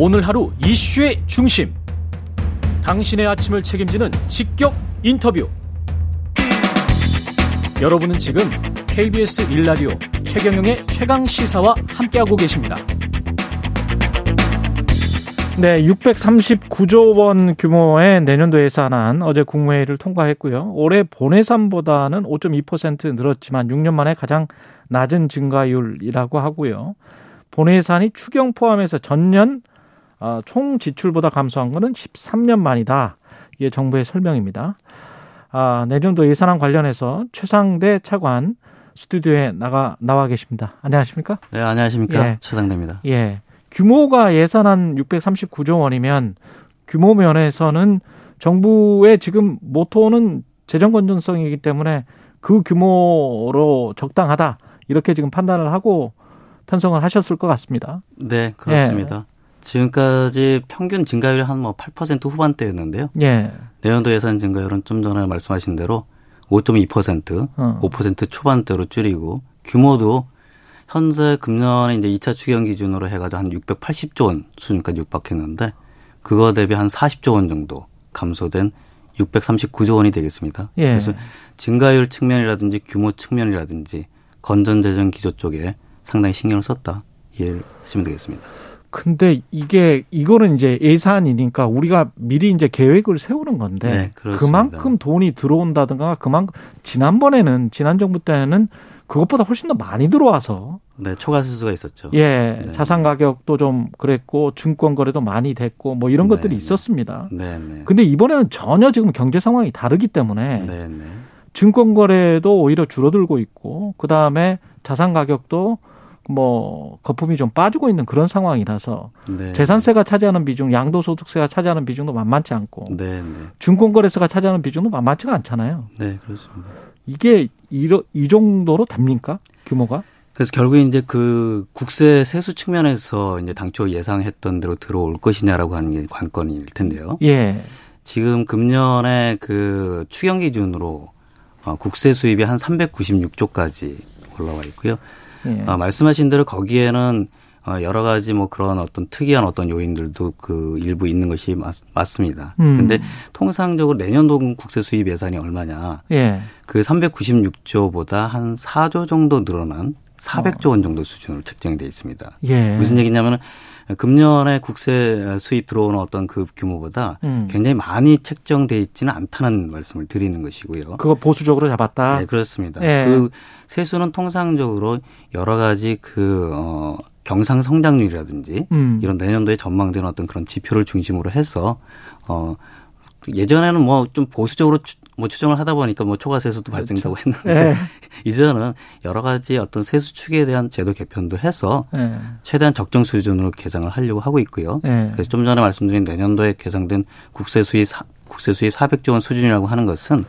오늘 하루 이슈의 중심. 당신의 아침을 책임지는 직격 인터뷰. 여러분은 지금 KBS 일라디오 최경영의 최강 시사와 함께하고 계십니다. 네, 639조 원 규모의 내년도 예산안 어제 국무회의를 통과했고요. 올해 본예산보다는 5.2% 늘었지만 6년 만에 가장 낮은 증가율이라고 하고요. 본예산이 추경 포함해서 전년 어, 총 지출보다 감소한 것은 13년 만이다. 이게 정부의 설명입니다. 아, 내년도 예산안 관련해서 최상대 차관 스튜디오에 나가 나와 계십니다. 안녕하십니까? 네, 안녕하십니까? 예. 최상대입니다. 예. 규모가 예산안 639조 원이면 규모 면에서는 정부의 지금 모토는 재정 건전성이기 때문에 그 규모로 적당하다. 이렇게 지금 판단을 하고 편성을 하셨을 것 같습니다. 네, 그렇습니다. 예. 지금까지 평균 증가율이 한 뭐 8% 후반대였는데요. 예. 내년도 예산 증가율은 좀 전에 말씀하신 대로 5.2%, 어. 5% 초반대로 줄이고 규모도 현재 금년에 이제 2차 추경 기준으로 해가지고 한 680조 원 수준까지 육박했는데 그거 대비 한 40조 원 정도 감소된 639조 원이 되겠습니다. 예. 그래서 증가율 측면이라든지 규모 측면이라든지 건전재정 기조 쪽에 상당히 신경을 썼다 이해하시면 되겠습니다. 근데 이게 이거는 이제 예산이니까 우리가 미리 이제 계획을 세우는 건데 네, 그만큼 돈이 들어온다든가 그만큼 지난번에는 지난 정부 때는 그것보다 훨씬 더 많이 들어와서 네, 초과 세수가 있었죠. 예, 네. 자산 가격도 좀 그랬고 증권 거래도 많이 됐고 뭐 이런 네, 것들이 네. 있었습니다. 네, 네. 근데 이번에는 전혀 지금 경제 상황이 다르기 때문에 네, 네. 증권 거래도 오히려 줄어들고 있고 그다음에 자산 가격도 뭐 거품이 좀 빠지고 있는 그런 상황이라서 네. 재산세가 차지하는 비중, 양도소득세가 차지하는 비중도 만만치 않고 네, 네. 증권거래세가 차지하는 비중도 만만치가 않잖아요. 네, 그렇습니다. 이게 이러, 이 정도로 됩니까? 규모가? 그래서 결국에 이제 그 국세 세수 측면에서 이제 당초 예상했던 대로 들어올 것이냐라고 하는 게 관건일 텐데요. 예. 지금 금년에 그 추경 기준으로 어, 국세 수입이 한 396조까지 올라와 있고요. 예. 어, 말씀하신 대로 거기에는 어, 여러 가지 뭐 그런 어떤 특이한 어떤 요인들도 그 일부 있는 것이 맞, 맞습니다. 음. 근데 통상적으로 내년도 국세 수입 예산이 얼마냐? 예. 그 396조보다 한 4조 정도 늘어난 400조 원 정도 수준으로 책정이 돼 있습니다. 예. 무슨 얘기냐면은 금년에 국세 수입 들어오는 어떤 그 규모보다 음. 굉장히 많이 책정돼 있지는 않다는 말씀을 드리는 것이고요. 그거 보수적으로 잡았다. 네, 그렇습니다. 예. 그 세수는 통상적으로 여러 가지 그 어, 경상 성장률이라든지 음. 이런 내년도에 전망되는 어떤 그런 지표를 중심으로 해서 어 예전에는 뭐 좀 보수적으로 뭐 추정을 하다 보니까 뭐 초과 세수도 그렇죠. 발생되고 했는데 네. 이제는 여러 가지 어떤 세수 축에 대한 제도 개편도 해서 네. 최대한 적정 수준으로 계산을 하려고 하고 있고요. 네. 그래서 좀 전에 말씀드린 내년도에 계상된 국세 수입 국세 수입 400조 원 수준이라고 하는 것은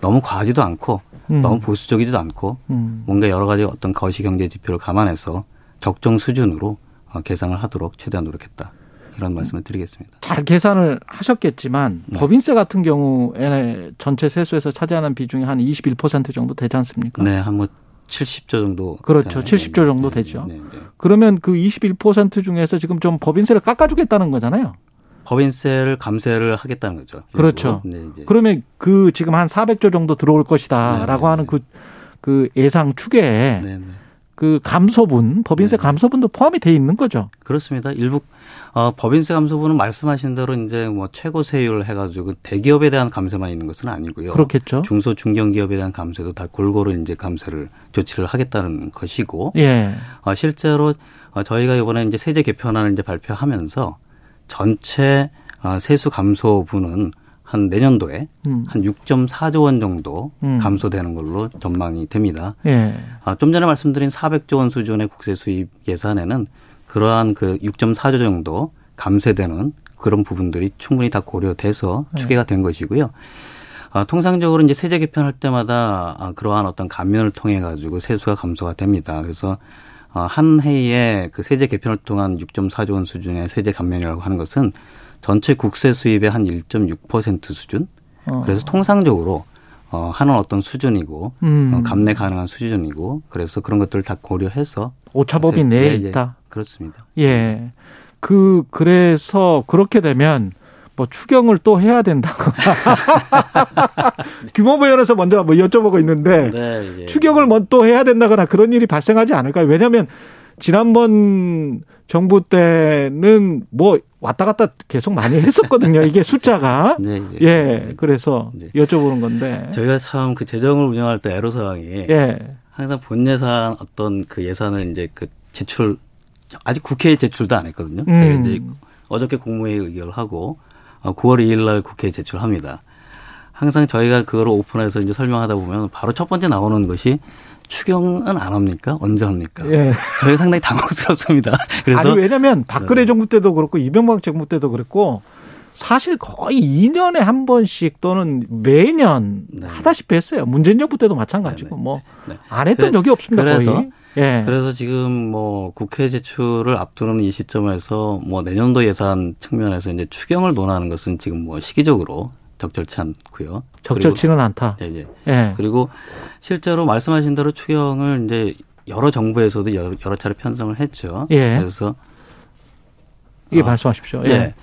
너무 과하지도 않고 음. 너무 보수적이지도 않고 음. 뭔가 여러 가지 어떤 거시 경제 지표를 감안해서 적정 수준으로 어, 계산을 하도록 최대한 노력했다. 이런 말씀을 드리겠습니다. 잘 계산을 하셨겠지만 네. 법인세 같은 경우에 전체 세수에서 차지하는 비중이 한 21% 정도 되지 않습니까? 네, 한뭐 70조 정도. 그렇죠. 70조 정도 네, 되죠. 네, 네. 그러면 그 21% 중에서 지금 좀 법인세를 깎아주겠다는 거잖아요. 법인세를 감세를 하겠다는 거죠. 그렇죠. 네, 그러면 그 지금 한 400조 정도 들어올 것이다라고 네, 하는 그, 그 예상 추계에 그 감소분, 법인세 감소분도 포함이 돼 있는 거죠. 그렇습니다. 일부 어, 법인세 감소분은 말씀하신 대로 이제 뭐 최고 세율 해가지고 대기업에 대한 감세만 있는 것은 아니고요. 그렇겠죠. 중소 중견 기업에 대한 감세도 다 골고루 이제 감세를 조치를 하겠다는 것이고. 예. 어, 실제로 어, 저희가 이번에 이제 세제 개편안을 이제 발표하면서 전체 어, 세수 감소분은 한 내년도에 음. 한 6.4조 원 정도 음. 감소되는 걸로 전망이 됩니다. 예. 아, 좀 전에 말씀드린 400조 원 수준의 국세 수입 예산에는 그러한 그 6.4조 정도 감세되는 그런 부분들이 충분히 다 고려돼서 네. 추계가 된 것이고요. 아, 통상적으로 이제 세제 개편할 때마다 아, 그러한 어떤 감면을 통해 가지고 세수가 감소가 됩니다. 그래서 아, 한 해에 그 세제 개편을 통한 6.4조 원 수준의 세제 감면이라고 하는 것은 전체 국세 수입의 한 1.6% 수준. 어. 그래서 통상적으로 어, 하는 어떤 수준이고 음. 어, 감내 가능한 수준이고 그래서 그런 것들을 다 고려해서 오차법이 내에 예, 예. 있다. 그렇습니다. 예. 그 그래서 그렇게 되면 뭐 추경을 또 해야 된다거나 규모부연에서 먼저 뭐 여쭤보고 있는데 네, 예. 추경을 뭐또 해야 된다거나 그런 일이 발생하지 않을까요? 왜냐하면 지난번 정부 때는 뭐 왔다 갔다 계속 많이 했었거든요. 이게 숫자가. 네, 예. 예. 그래서 네. 여쭤보는 건데. 저희가 참 그 재정을 운영할 때 애로 사항이 예. 항상 본 예산 어떤 그 예산을 이제 그 제출 아직 국회에 제출도 안 했거든요. 음. 이제 어저께 국무회의 의결을 하고 9월 어, 2일 날 국회에 제출합니다. 항상 저희가 그거를 오픈해서 이제 설명하다 보면 바로 첫 번째 나오는 것이 추경은 안 합니까? 언제 합니까? 예. 저희 상당히 당황스럽습니다. 그래서 아니 왜냐하면 박근혜 네. 정부 때도 그렇고 이명박 정부 때도 그랬고 사실 거의 2년에 한 번씩 또는 매년 네. 하다시피 했어요. 문재인 정부 때도 마찬가지고 네. 뭐안 네. 했던 그래, 적이 없습니다. 그래서 거의. 예. 그래서 지금 뭐 국회 제출을 앞두는 이 시점에서 뭐 내년도 예산 측면에서 이제 추경을 논하는 것은 지금 뭐 시기적으로 적절치 않고요. 적절치는 않다. 예, 예. 예. 그리고 실제로 말씀하신 대로 추경을 이제 여러 정부에서도 여러, 여러 차례 편성을 했죠. 예. 그래서 예, 어, 말씀하십시오. 예. 예.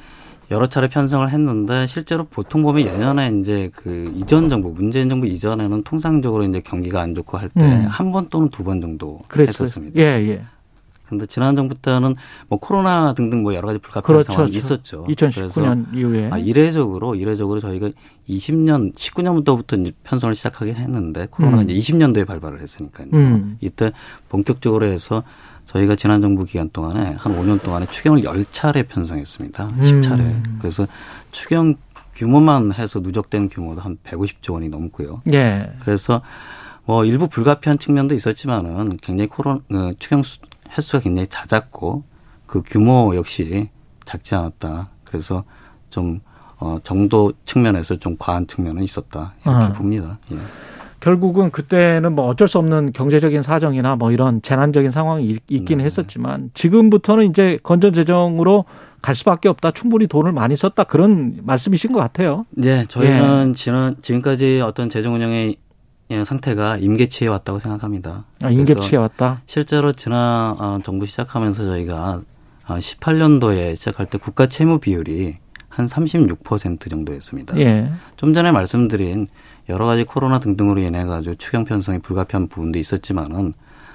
여러 차례 편성을 했는데 실제로 보통 보면 예년에 이제 그 이전 정부 문재인 정부 이전에는 통상적으로 이제 경기가 안 좋고 할 때 한번 음. 또는 두 번 정도 그랬어요. 했었습니다. 예, 예. 근데 지난 정부 때는 뭐 코로나 등등 뭐 여러 가지 불가피한 그렇죠. 상황이 있었죠. 2019년 이후에 아, 이례적으로 이례적으로 저희가 20년 19년부터부터 이제 편성을 시작하긴 했는데 코로나가 음. 이제 20년도에 발발을 했으니까요. 음. 이때 본격적으로 해서 저희가 지난 정부 기간 동안에 한 5년 동안에 추경을 10차례 편성했습니다. 음. 10차례. 그래서 추경 규모만 해서 누적된 규모도 한 150조 원이 넘고요. 예. 그래서 뭐 일부 불가피한 측면도 있었지만은 굉장히 코로나 어, 추경 횟수가 굉장히 잦았고 그 규모 역시 작지 않았다. 그래서 좀 어, 정도 측면에서 좀 과한 측면은 있었다 이렇게 아. 봅니다. 예. 결국은 그때는 뭐 어쩔 수 없는 경제적인 사정이나 뭐 이런 재난적인 상황이 있긴 네. 했었지만 지금부터는 이제 건전 재정으로 갈 수밖에 없다. 충분히 돈을 많이 썼다. 그런 말씀이신 것 같아요. 네, 저희는 예. 지난 지금까지 어떤 재정 운영의 예, 상태가 임계치에 왔다고 생각합니다. 아, 임계치에 왔다? 실제로 지난 어, 정부 시작하면서 저희가 18년도에 어, 시작할 때 국가 채무 비율이 한 36% 정도였습니다. 예. 좀 전에 말씀드린 여러 가지 코로나 등등으로 인해 가지고 추경 편성이 불가피한 부분도 있었지만은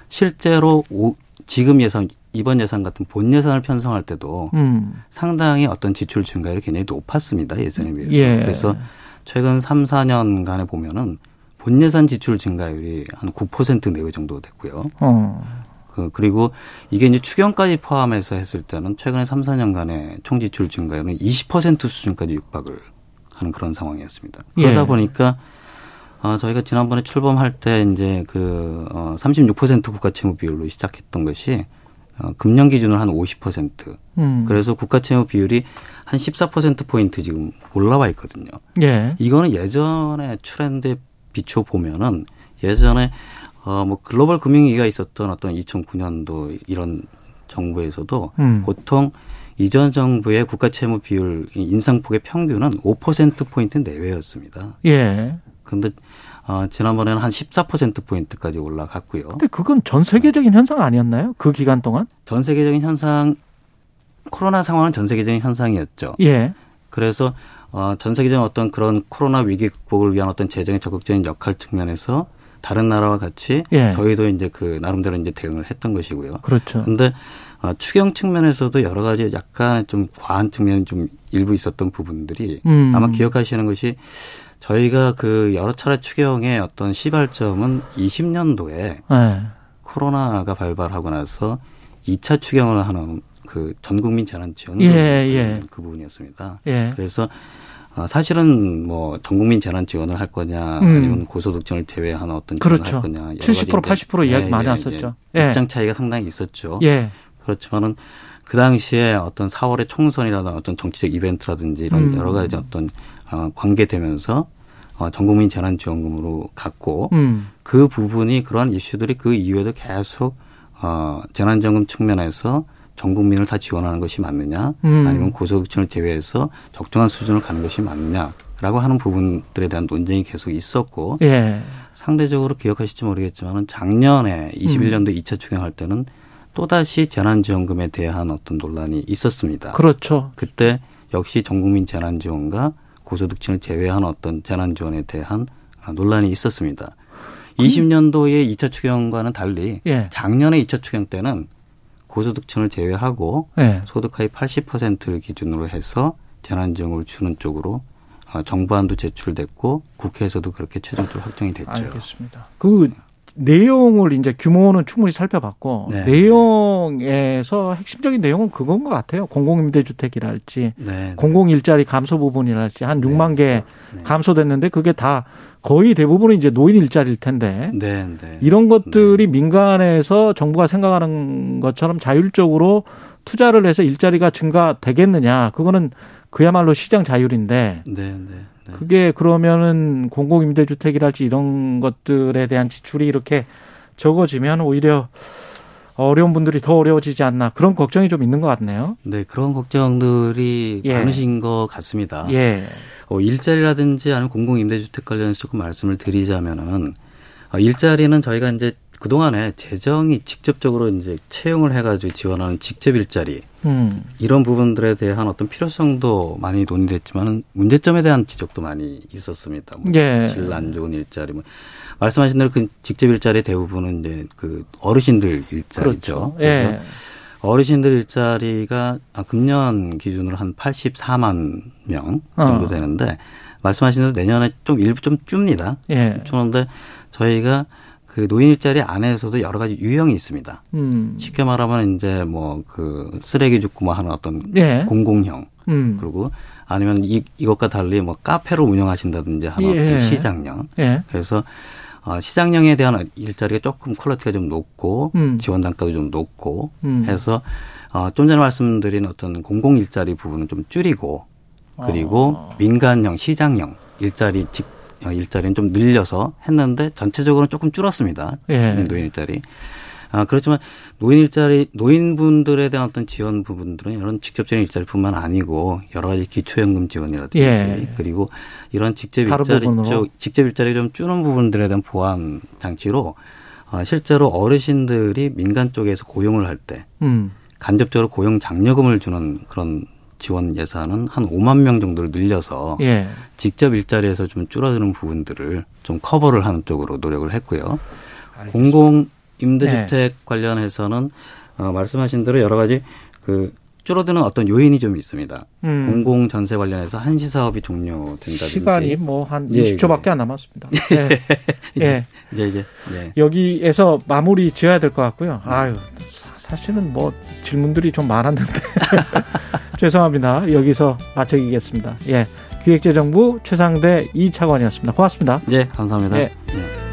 실제로 오, 지금 예산 이번 예산 같은 본 예산을 편성할 때도 음. 상당히 어떤 지출 증가율이 굉장히 높았습니다 예산에 비해서. 예. 그래서 최근 3, 4년간에 보면은 본 예산 지출 증가율이 한 9% 내외 정도 됐고요. 어. 그, 그리고 이게 이제 추경까지 포함해서 했을 때는 최근에 3, 4년간의 총 지출 증가율은 20% 수준까지 육박을 하는 그런 상황이었습니다. 그러다 예. 보니까 어, 저희가 지난번에 출범할 때 이제 그, 어, 36% 국가 채무 비율로 시작했던 것이 어, 금년 기준으로 한 50%. 음. 그래서 국가 채무 비율이 한 14%포인트 지금 올라와 있거든요. 예. 이거는 예전에 트렌드에 비춰 보면은 예전에 어 뭐 글로벌 금융위기가 있었던 어떤 2009년도 이런 정부에서도 음. 보통 이전 정부의 국가 채무 비율 인상폭의 평균은 5% 포인트 내외였습니다. 예. 근데 어, 지난번에는 한 14% 포인트까지 올라갔고요. 근데 그건 전 세계적인 현상 아니었나요? 그 기간 동안? 전 세계적인 현상 코로나 상황은 전 세계적인 현상이었죠. 예. 그래서 어, 전 세계적인 어떤 그런 코로나 위기 극복을 위한 어떤 재정의 적극적인 역할 측면에서 다른 나라와 같이 예. 저희도 이제 그 나름대로 이제 대응을 했던 것이고요. 그렇죠. 근데 어, 추경 측면에서도 여러 가지 약간 좀 과한 측면이 좀 일부 있었던 부분들이 음. 아마 기억하시는 것이 저희가 그 여러 차례 추경의 어떤 시발점은 20년도에 예. 코로나가 발발하고 나서 2차 추경을 하는 그 전국민 재난 지원 예, 예. 그 부분이었습니다. 예. 그래서 아, 사실은 뭐 전국민 재난 지원을 할 거냐 음. 아니면 고소득층을 제외한 어떤 지원을 그렇죠. 할 거냐 70% 80% 이야기 예, 많이 왔었죠. 예, 예. 입장 차이가 상당히 있었죠. 예. 그렇지만은 그 당시에 어떤 4월의 총선이라든가 어떤 정치적 이벤트라든지 이런 음. 여러 가지 어떤 어, 관계되면서 어, 전국민 재난지원금으로 갔고 음. 그 부분이 그러한 이슈들이 그 이후에도 계속 어, 재난지원금 측면에서 전 국민을 다 지원하는 것이 맞느냐 음. 아니면 고소득층을 제외해서 적정한 수준을 가는 것이 맞느냐라고 하는 부분들에 대한 논쟁이 계속 있었고 예. 상대적으로 기억하실지 모르겠지만은 작년에 21년도 음. 2차 추경할 때는 또다시 재난지원금에 대한 어떤 논란이 있었습니다. 그렇죠. 그때 역시 전 국민 재난지원과 고소득층을 제외한 어떤 재난지원에 대한 논란이 있었습니다. 20년도의 2차 추경과는 달리 예. 작년에 2차 추경 때는 고소득층을 제외하고 예. 소득 하위 80%를 기준으로 해서 재난지원금을 주는 쪽으로 정부안도 제출됐고 국회에서도 그렇게 최종적으로 확정이 됐죠. 알겠습니다. 그 내용을 이제 규모는 충분히 살펴봤고 네. 내용에서 핵심적인 내용은 그건 것 같아요. 공공임대주택이랄지 네. 공공일자리 감소 부분이랄지 한 6만 개 네. 감소됐는데 그게 다 거의 대부분은 이제 노인 일자리일 텐데 네, 네. 이런 것들이 네. 민간에서 정부가 생각하는 것처럼 자율적으로 투자를 해서 일자리가 증가되겠느냐 그거는 그야말로 시장 자율인데 네. 그게 그러면은 공공임대주택이랄지 이런 것들에 대한 지출이 이렇게 적어지면 오히려 어려운 분들이 더 어려워지지 않나 그런 걱정이 좀 있는 것 같네요. 네, 그런 걱정들이 예. 많으신 것 같습니다. 예. 어, 일자리라든지 아니면 공공임대주택 관련해서 조금 말씀을 드리자면은 어, 일자리는 저희가 이제 그동안에 재정이 직접적으로 이제 채용을 해가지고 지원하는 직접 일자리 음. 이런 부분들에 대한 어떤 필요성도 많이 논의됐지만 문제점에 대한 지적도 많이 있었습니다. 뭐 예. 질안 좋은 일자리 뭐 말씀하신 대로 그 직접 일자리 대부분은 이제 그 어르신들 일자리죠. 그렇죠. 예. 어르신들 일자리가 금년 기준으로 한 84만 명 정도 어. 되는데 말씀하신 대로 내년에 좀 일부 좀 줍니다. 예. 주는데 저희가 그 노인 일자리 안에서도 여러 가지 유형이 있습니다. 음. 쉽게 말하면 이제 뭐 그 쓰레기 줍고 뭐 하는 어떤 예. 공공형 음. 그리고 아니면 이 이것과 달리 뭐 카페를 운영하신다든지 하는 예. 어떤 시장형. 예. 그래서 어, 시장형에 대한 일자리가 조금 quality가 좀 높고 음. 지원 단가도 좀 높고 음. 해서 어, 좀 전에 말씀드린 어떤 공공 일자리 부분은 좀 줄이고 그리고 어. 민간형 시장형 일자리 직 어, 일자리는 좀 늘려서 했는데 전체적으로는 조금 줄었습니다. 예. 노인 일자리. 아, 그렇지만 노인 일자리, 노인분들에 대한 어떤 지원 부분들은 이런 직접적인 일자리뿐만 아니고 여러 가지 기초연금 지원이라든지 예. 그리고 이런 직접 일자리 쪽, 직접 일자리 좀 줄는 부분들에 대한 보완 장치로 아, 실제로 어르신들이 민간 쪽에서 고용을 할때 음. 간접적으로 고용 장려금을 주는 그런 지원 예산은 한 5만 명 정도를 늘려서 예. 직접 일자리에서 좀 줄어드는 부분들을 좀 커버를 하는 쪽으로 노력을 했고요. 알겠습니다. 공공 임대주택 네. 관련해서는 어, 말씀하신 대로 여러 가지 그 줄어드는 어떤 요인이 좀 있습니다. 음. 공공 전세 관련해서 한시 사업이 종료된다든지 시간이 뭐한 20초밖에 예, 안 남았습니다. 예. 예. 이제 이제 네. 여기에서 마무리 지어야 될 것 같고요. 아유 사실은 뭐 질문들이 좀 많았는데 죄송합니다. 여기서 마치겠습니다. 예. 기획재정부 최상대 이차관이었습니다. 고맙습니다. 예, 감사합니다. 예.